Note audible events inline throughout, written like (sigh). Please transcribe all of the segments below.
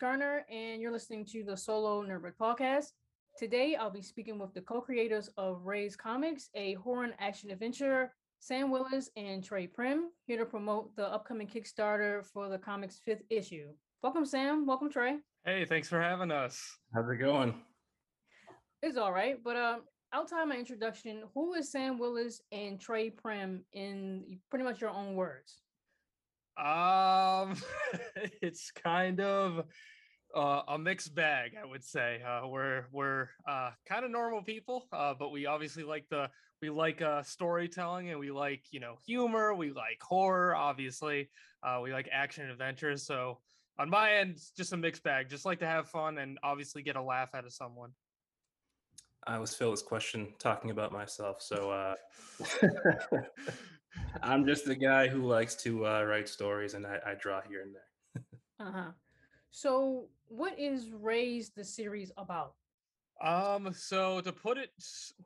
I'm Garner, and you're listening to the Solo Nerdbird podcast. Today, I'll be speaking with the co-creators of Raise Comics, a horror and action adventure, Sam Willis and Trey Prim, here to promote the upcoming Kickstarter for the comic's fifth issue. Welcome, Sam. Welcome, Trey. Hey, thanks for having us. How's it going? It's all right, but um, outside my introduction, who is Sam Willis and Trey Prim in pretty much your own words? Um, (laughs) it's kind of uh, a mixed bag, I would say. Uh, we're we're uh, kind of normal people, uh, but we obviously like the we like uh, storytelling and we like you know humor. We like horror, obviously. Uh, we like action and adventures. So on my end, just a mixed bag. Just like to have fun and obviously get a laugh out of someone. I was Phil's question talking about myself, so uh, (laughs) (laughs) I'm just the guy who likes to uh, write stories and I, I draw here and there. uh huh. So, what is Raise the series about? Um, so to put it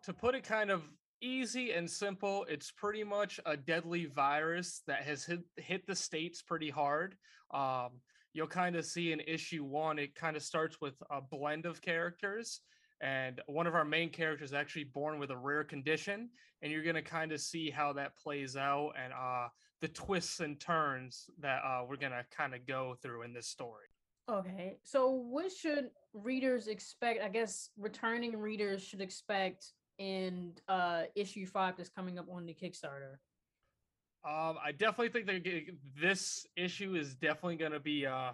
to put it kind of easy and simple, it's pretty much a deadly virus that has hit hit the states pretty hard. Um, you'll kind of see in issue one, it kind of starts with a blend of characters and one of our main characters is actually born with a rare condition and you're going to kind of see how that plays out and uh the twists and turns that uh we're going to kind of go through in this story okay so what should readers expect i guess returning readers should expect in uh issue five that's coming up on the kickstarter um i definitely think that this issue is definitely going to be uh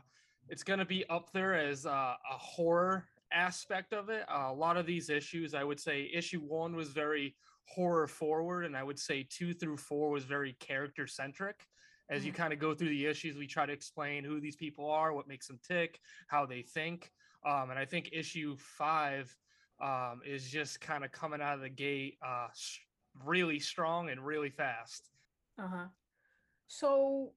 it's going to be up there as uh, a horror aspect of it. Uh, a lot of these issues, I would say, issue one was very horror forward, and I would say two through four was very character centric. As you mm. kind of go through the issues, we try to explain who these people are, what makes them tick, how they think. Um, and I think issue five um, is just kind of coming out of the gate uh, really strong and really fast. Uh huh. So,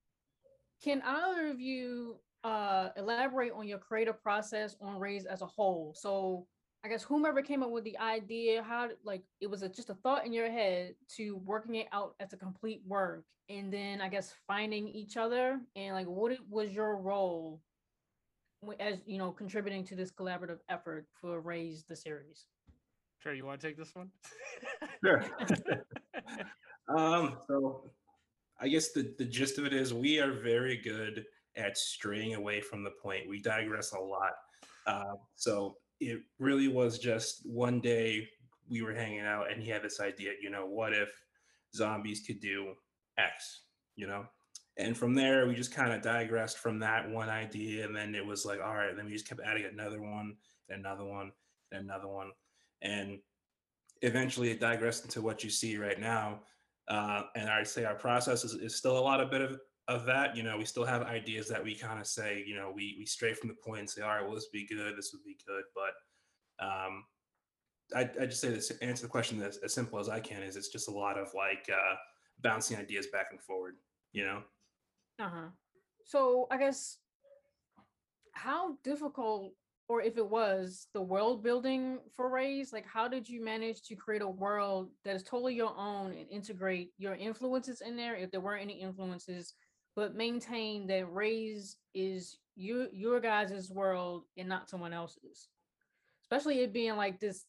can either of you uh, elaborate on your creative process on Raise as a whole. So I guess whomever came up with the idea, how like it was a, just a thought in your head to working it out as a complete work, and then I guess finding each other and like what it was your role as you know contributing to this collaborative effort for Raise the series. Sure, you want to take this one? sure. (laughs) um, so I guess the the gist of it is we are very good at straying away from the point. We digress a lot. Uh, so it really was just one day we were hanging out and he had this idea, you know, what if zombies could do X, you know? And from there, we just kind of digressed from that one idea. And then it was like, all right, then we just kept adding another one, another one, and another one. And eventually it digressed into what you see right now. Uh, and I'd say our process is, is still a lot of bit of of that, you know, we still have ideas that we kind of say, you know, we we stray from the point and say, all right, well, this would be good, this would be good, but um, I I just say this answer the question as, as simple as I can is it's just a lot of like uh, bouncing ideas back and forward, you know. Uh huh. So I guess how difficult or if it was the world building for Raise, like how did you manage to create a world that is totally your own and integrate your influences in there if there weren't any influences but maintain that raise is you your guys' world and not someone else's. Especially it being like this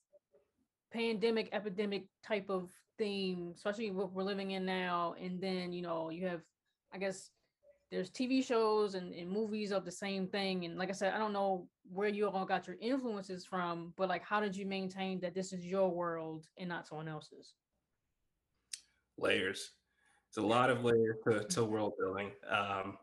pandemic epidemic type of theme, especially what we're living in now. And then, you know, you have, I guess, there's TV shows and, and movies of the same thing. And like I said, I don't know where you all got your influences from, but like, how did you maintain that this is your world and not someone else's? Layers it's a lot of layers to, to world building. Um,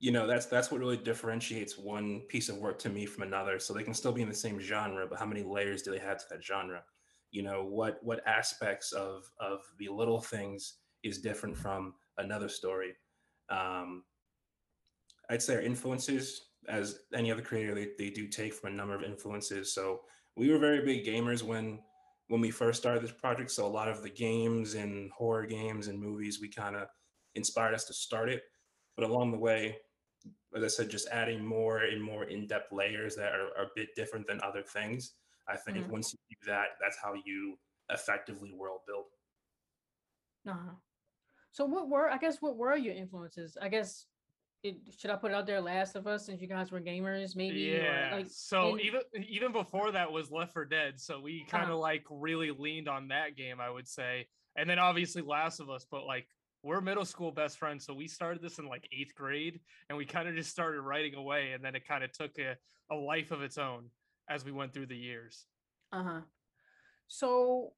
you know, that's that's what really differentiates one piece of work to me from another. So they can still be in the same genre, but how many layers do they have to that genre? You know, what what aspects of of the little things is different from another story? Um, I'd say our influences, as any other creator, they, they do take from a number of influences. So we were very big gamers when when we first started this project. So a lot of the games and horror games and movies, we kind of inspired us to start it. But along the way, as I said, just adding more and more in-depth layers that are, are a bit different than other things. I think mm-hmm. once you do that, that's how you effectively world build. Uh-huh. So what were I guess what were your influences? I guess it, should I put it out there, Last of Us, since you guys were gamers, maybe? Yeah. Like, so even even before that was Left 4 Dead, so we kind of Uh-huh. like really leaned on that game, I would say. And then obviously Last of Us, but like we're middle school best friends, so we started this in like eighth grade, and we kind of just started writing away, and then it kind of took a, a life of its own as we went through the years. Uh-huh. So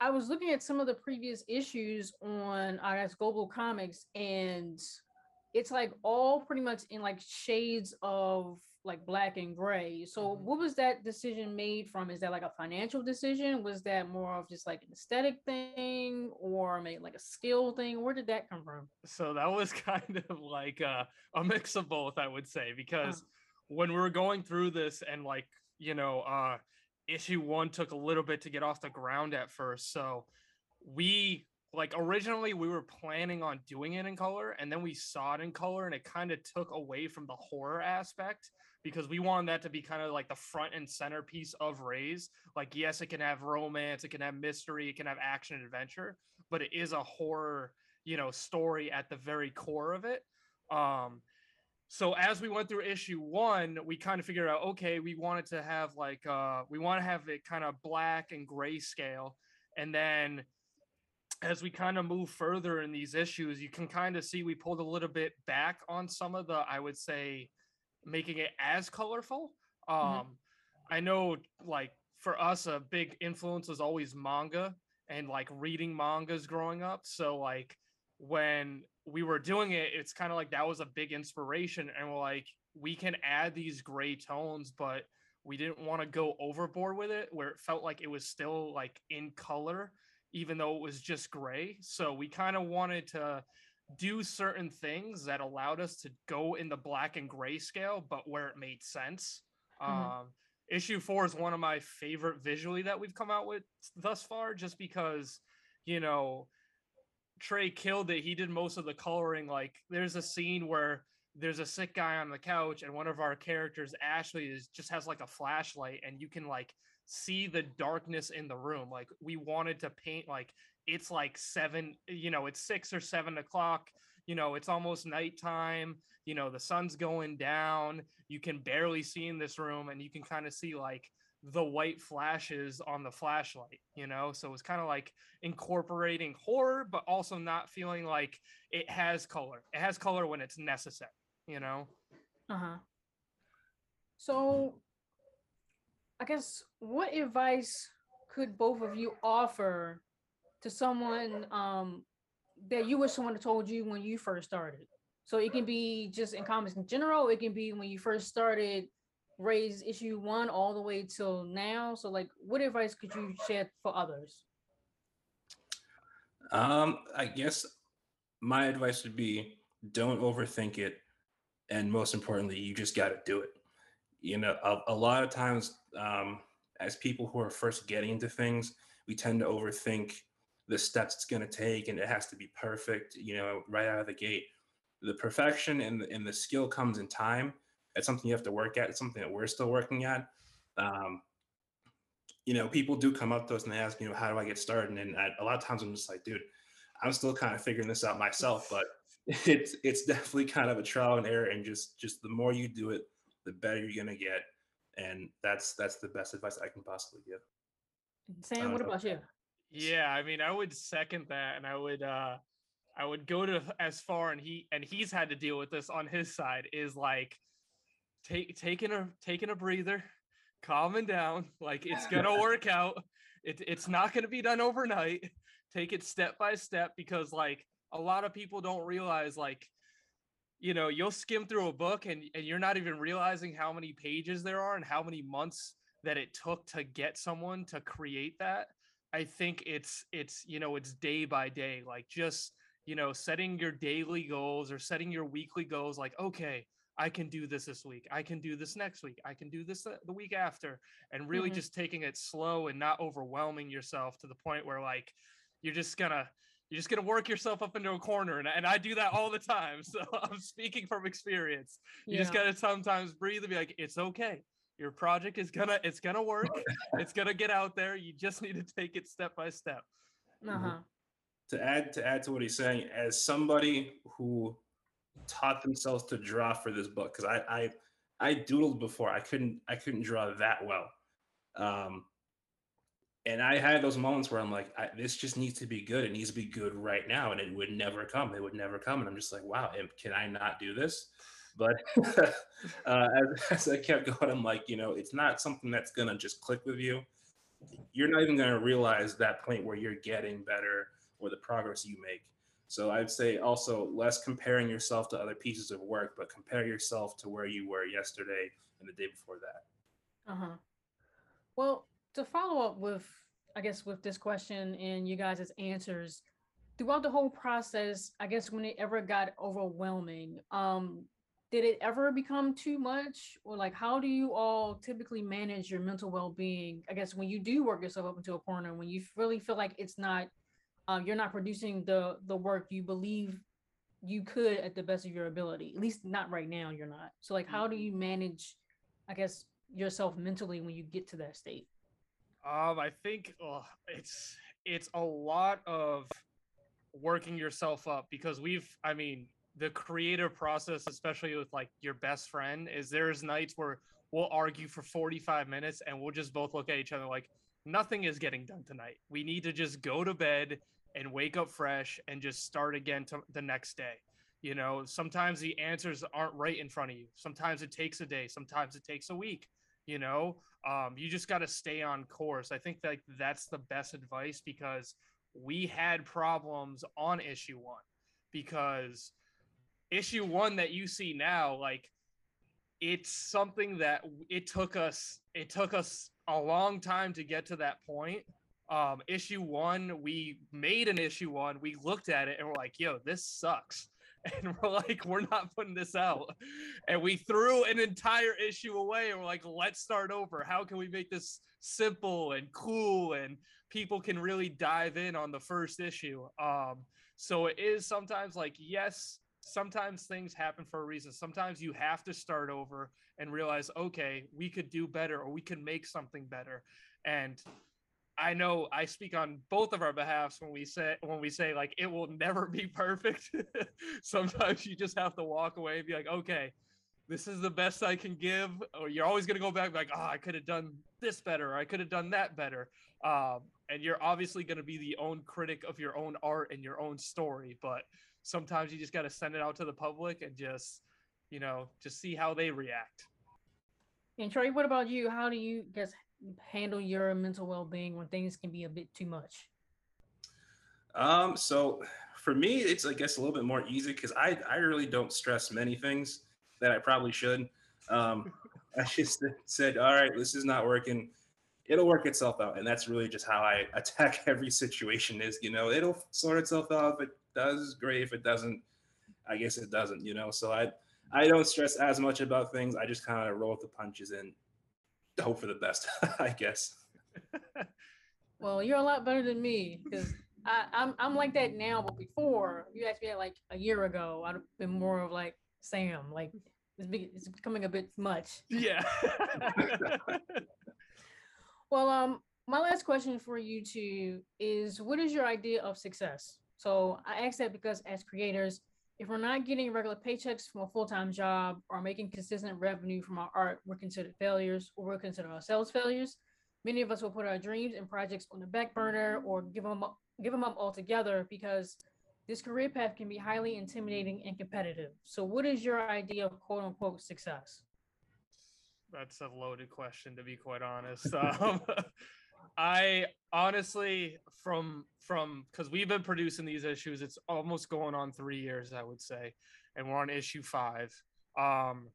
I was looking at some of the previous issues on I guess GlobalComix and it's like all pretty much in like shades of like black and gray. So Mhm. what was that decision made from? Is that like a financial decision? Was that more of just like an aesthetic thing or maybe like a skill thing? Where did that come from? So that was (laughs) kind of like a, a mix of both, I would say, because when we were going through this and like, you know, uh issue one took a little bit to get off the ground at first. So we like originally we were planning on doing it in color and then we saw it in color and it kind of took away from the horror aspect because we wanted that to be kind of like the front and centerpiece of Raise. Like, yes, it can have romance, it can have mystery, it can have action and adventure, but it is a horror, you know, story at the very core of it. Um, so as we went through issue one, we kind of figured out, okay, we wanted to have like uh we want to have it kind of black and gray scale. And then as we kind of move further in these issues, you can kind of see we pulled a little bit back on some of the, I would say, making it as colorful. Um, Mhm. I know like for us, a big influence was always manga and like reading mangas growing up. So like when we were doing it, it's kind of like that was a big inspiration. And we're like, we can add these gray tones, but we didn't want to go overboard with it where it felt like it was still like in color, even though it was just gray. So we kind of wanted to do certain things that allowed us to go in the black and gray scale, but where it made sense. Mhm. Um, issue four is one of my favorite visually that we've come out with thus far, just because, you know, Trey killed it. He did most of the coloring. Like, there's a scene where there's a sick guy on the couch, and one of our characters, Ashley, is just has like a flashlight, and you can like see the darkness in the room. Like, we wanted to paint like it's like seven, you know, it's six or seven o'clock. You know, it's almost nighttime. You know, the sun's going down. You can barely see in this room, and you can kind of see like the white flashes on the flashlight, you know? So it's kind of like incorporating horror, but also not feeling like it has color. It has color when it's necessary, you know? Uh-huh. So I guess what advice could both of you offer to someone um that you wish someone had told you when you first started? So it can be just in comics in general, it can be when you first started raise issue one all the way till now. So like what advice could you share for others? Um, I guess my advice would be don't overthink it, and most importantly, you just got to do it. You know, a, a lot of times, um, as people who are first getting into things, we tend to overthink the steps it's going to take, and it has to be perfect. You know, right out of the gate. The perfection and the, and the skill comes in time. It's something you have to work at. It's something that we're still working at. Um, you know, people do come up to us and they ask you know, how do I get started? And I, a lot of times I'm just like, dude, I'm still kind of figuring this out myself, but (laughs) it's it's definitely kind of a trial and error. And just just the more you do it, the better you're gonna get. And that's that's the best advice I can possibly give. Sam, what Uh, about you? Yeah, I mean, I would second that, and I would, uh, I would go to as far, and he and he's had to deal with this on his side. Is like take taking a taking a breather, calming down. Like it's (laughs) gonna work out. It, it's not gonna be done overnight. Take it step by step because like a lot of people don't realize like you know you'll skim through a book and, and you're not even realizing how many pages there are and how many months that it took to get someone to create that. I think it's it's you know it's day by day like just you know setting your daily goals or setting your weekly goals like okay i can do this this week. I can do this next week. I can do this the week after. And really Mhm. just taking it slow and not overwhelming yourself to the point where like you're just gonna you're just gonna work yourself up into a corner and, and i do that all the time (laughs) so i'm speaking from experience. You just gotta sometimes breathe and be like it's okay. Your project is gonna it's gonna work. It's gonna get out there. You just need to take it step by step. Uh-huh. to add to add to what he's saying, as somebody who taught themselves to draw for this book because I, I I doodled before. I couldn't I couldn't draw that well. Um, and I had those moments where I'm like, I, this just needs to be good. It needs to be good right now, and it would never come. It would never come, and I'm just like, wow, can I not do this? But (laughs) uh, as, (laughs) as I kept going, I'm like, you know, it's not something that's gonna just click with you. You're not even gonna realize that point where you're getting better or the progress you make. So I'd say also less comparing yourself to other pieces of work, but compare yourself to where you were yesterday and the day before that. Uh huh. Well, to follow up with, I guess, with this question and you guys' answers, throughout the whole process, I guess when it ever got overwhelming, um, did it ever become too much or like how do you all typically manage your mental well-being i guess when you do work yourself up into a corner when you really feel like it's not um, you're not producing the the work you believe you could at the best of your ability. At least not right now. You're not. So like, how do mm-hmm. you manage? I guess yourself mentally when you get to that state. Um, I think it's it's a lot of working yourself up because we've. I mean, the creative process, especially with like your best friend, is there's nights where we'll argue for 45 minutes and we'll just both look at each other like nothing is getting done tonight. We need to just go to bed and wake up fresh and just start again to the next day. You know, sometimes the answers aren't right in front of you. Sometimes it takes a day, sometimes it takes a week. You know, um, you just got to stay on course. I think that that's the best advice because we had problems on issue one because issue one that you see now, like it's something that it took us it took us a long time to get to that point um, issue one, we made an issue one, we looked at it and we're like, yo, this sucks. (laughs) And we're like, we're not putting this out. And we threw an entire issue away and we're like, let's start over. How can we make this simple and cool and people can really dive in on the first issue? Um, so it is sometimes like, yes, sometimes things happen for a reason. Sometimes you have to start over and realize, okay, we could do better or we can make something better. And I know I speak on both of our behalfs when we say when we say like it will never be perfect. (laughs) Sometimes you just have to walk away and be like, okay, this is the best I can give. Or you're always gonna go back like, oh, I could have done this better, or I could have done that better. Um, and you're obviously gonna be the own critic of your own art and your own story. But sometimes you just gotta send it out to the public and just, you know, just see how they react. And Trey, what about you? How do you guess handle your mental well-being when things can be a bit too much? Um, so for me, it's I guess a little bit more easy because I I really don't stress many things that I probably should. Um, (laughs) I just said, all right, this is not working. It'll work itself out, and that's really just how I (laughs) attack every situation. Is you know, it'll sort itself out. If it does, great. If it doesn't, I guess it doesn't. You know, so I I don't stress as much about things. I just kind of roll with the punches and hope for the best, (laughs) I guess. (laughs) well, you're a lot better than me because I'm I'm like that now, but before you asked me that like a year ago, I'd have been more of like Sam, like it's, be, it's becoming a bit much. Yeah. (laughs) well, um, my last question for you two is, what is your idea of success? So I ask that because as creators, if we're not getting regular paychecks from a full-time job or making consistent revenue from our art, we're considered failures or we're considered ourselves failures. Many of us will put our dreams and projects on the back burner or give them up, give them up altogether because this career path can be highly intimidating and competitive. So what is your idea of quote unquote success? That's a loaded question to be quite honest. (laughs) Um, I honestly, from from because we've been producing these issues, it's almost going on three years, I would say, and we're on issue five. Um,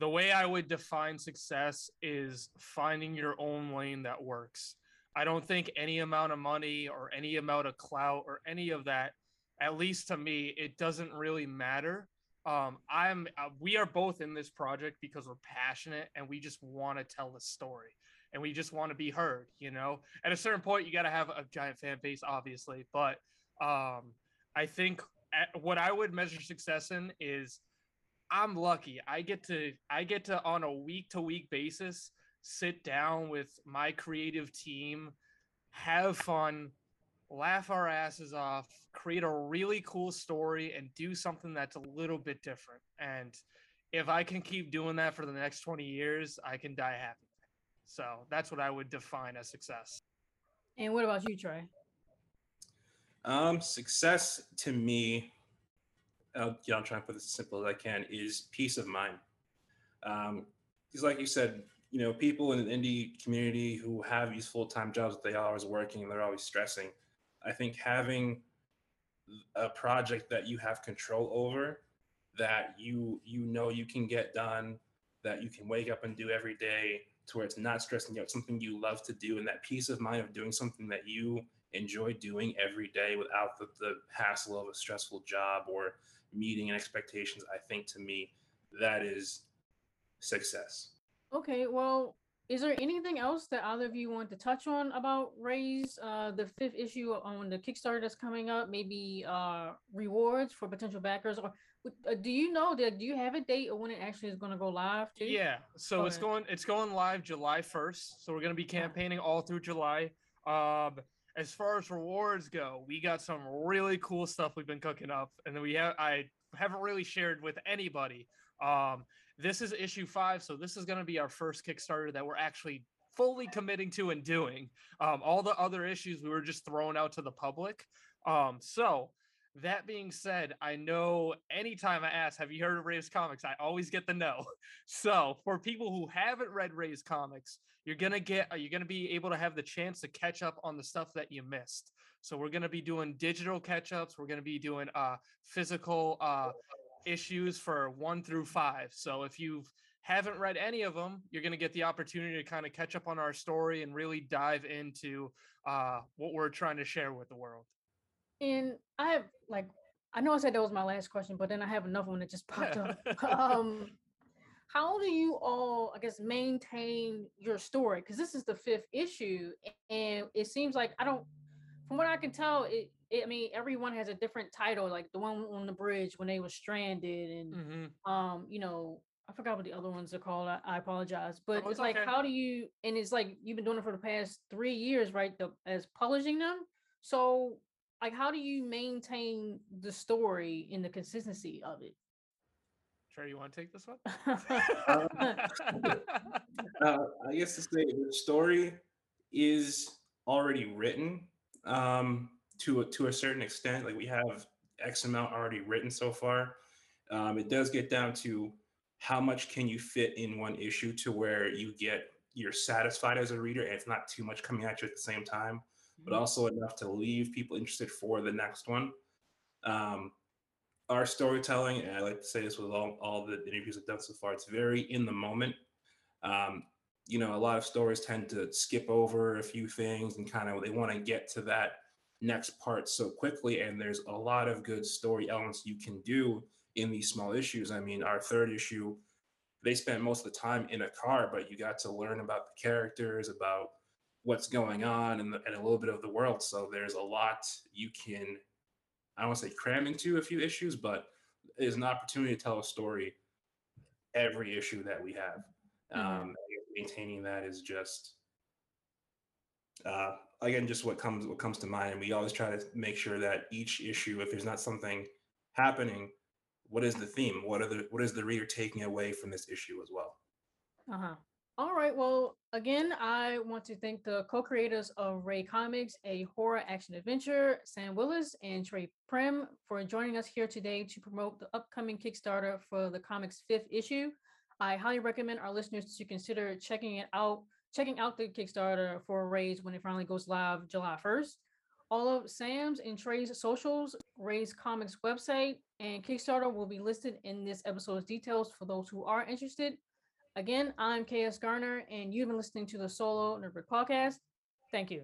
the way I would define success is finding your own lane that works. I don't think any amount of money or any amount of clout or any of that, at least to me, it doesn't really matter. Um, I'm uh, we are both in this project because we're passionate and we just want to tell the story and we just want to be heard you know at a certain point you got to have a giant fan base obviously but um i think what i would measure success in is i'm lucky i get to i get to on a week to week basis sit down with my creative team have fun laugh our asses off, create a really cool story, and do something that's a little bit different. And if I can keep doing that for the next 20 years, I can die happy. So that's what I would define as success. And what about you, Trey? Um, success to me, uh, yeah, I'm trying to put this as simple as I can, is peace of mind. Um, because like you said, you know, people in the indie community who have these full-time jobs that they are always working, and they're always stressing. I think having a project that you have control over, that you you know you can get done, that you can wake up and do every day, to where it's not stressing you out, something you love to do, and that peace of mind of doing something that you enjoy doing every day without the, the hassle of a stressful job or meeting and expectations. I think to me, that is success. Okay, well, is there anything else that either of you want to touch on about Raise, uh, the fifth issue on the Kickstarter that's coming up? Maybe uh, rewards for potential backers, or uh, do you know that? Do you have a date or when it actually is going to go live? Too? Yeah, so it's going it's going live July first. So we're going to be campaigning all through July. Um, as far as rewards go, we got some really cool stuff we've been cooking up, and then we have I haven't really shared with anybody. Um, this is issue five, so this is going to be our first Kickstarter that we're actually fully committing to and doing. Um, all the other issues we were just throwing out to the public. Um, so that being said, I know anytime I ask, have you heard of Raise Comics? I always get the no. (laughs) So for people who haven't read Raise Comics, you're gonna get you're gonna be able to have the chance to catch up on the stuff that you missed. So we're gonna be doing digital catch ups. We're gonna be doing uh physical uh issues for one through five. So if you haven't read any of them, you're going to get the opportunity to kind of catch up on our story and really dive into uh, what we're trying to share with the world. And I have like, I know I said that was my last question, but then I have another one that just popped up. (laughs) um, how do you all, I guess, maintain your story? Because this is the fifth issue, and it seems like I don't, from what I can tell, it it, I mean, everyone has a different title. Like the one on the bridge when they were stranded, and mm-hmm. um, you know, I forgot what the other ones are called. I, I apologize, but oh, it's, it's like, how do you? And it's like you've been doing it for the past three years, right? The, as publishing them. So, like, how do you maintain the story and the consistency of it? Trey, you want to take this one? uh, (laughs) (laughs) uh, I guess to say the story is already written. Um, to a, to a certain extent. Like we have X amount already written so far. Um, it does get down to how much can you fit in one issue to where you get you're satisfied as a reader and it's not too much coming at you at the same time, mm-hmm. but also enough to leave people interested for the next one. Um, our storytelling, and I like to say this with all, all the interviews I've done so far, it's very in the moment. Um, you know, a lot of stories tend to skip over a few things and kind of they want to get to that next part so quickly and there's a lot of good story elements you can do in these small issues. I mean our third issue they spent most of the time in a car but you got to learn about the characters about what's going on and, the, and a little bit of the world. So there's a lot you can i don't want to say cram into a few issues but there's an opportunity to tell a story every issue that we have. Mm-hmm. um, maintaining that is just uh, again, just what comes what comes to mind. And we always try to make sure that each issue, if there's not something happening, what is the theme? What are the what is the reader taking away from this issue as well? Uh-huh. All right. Well, again, I want to thank the co-creators of Ray Comics, a horror action adventure, Sam Willis and Trey Prem, for joining us here today to promote the upcoming Kickstarter for the comic's fifth issue. I highly recommend our listeners to consider checking it out checking out the Kickstarter for a Raise when it finally goes live July 1st. All of Sam's and Trey's socials, Raise Comics website, and Kickstarter will be listed in this episode's details for those who are interested. Again, I'm KS Garner, and you've been listening to the Solo Nerd podcast. Thank you.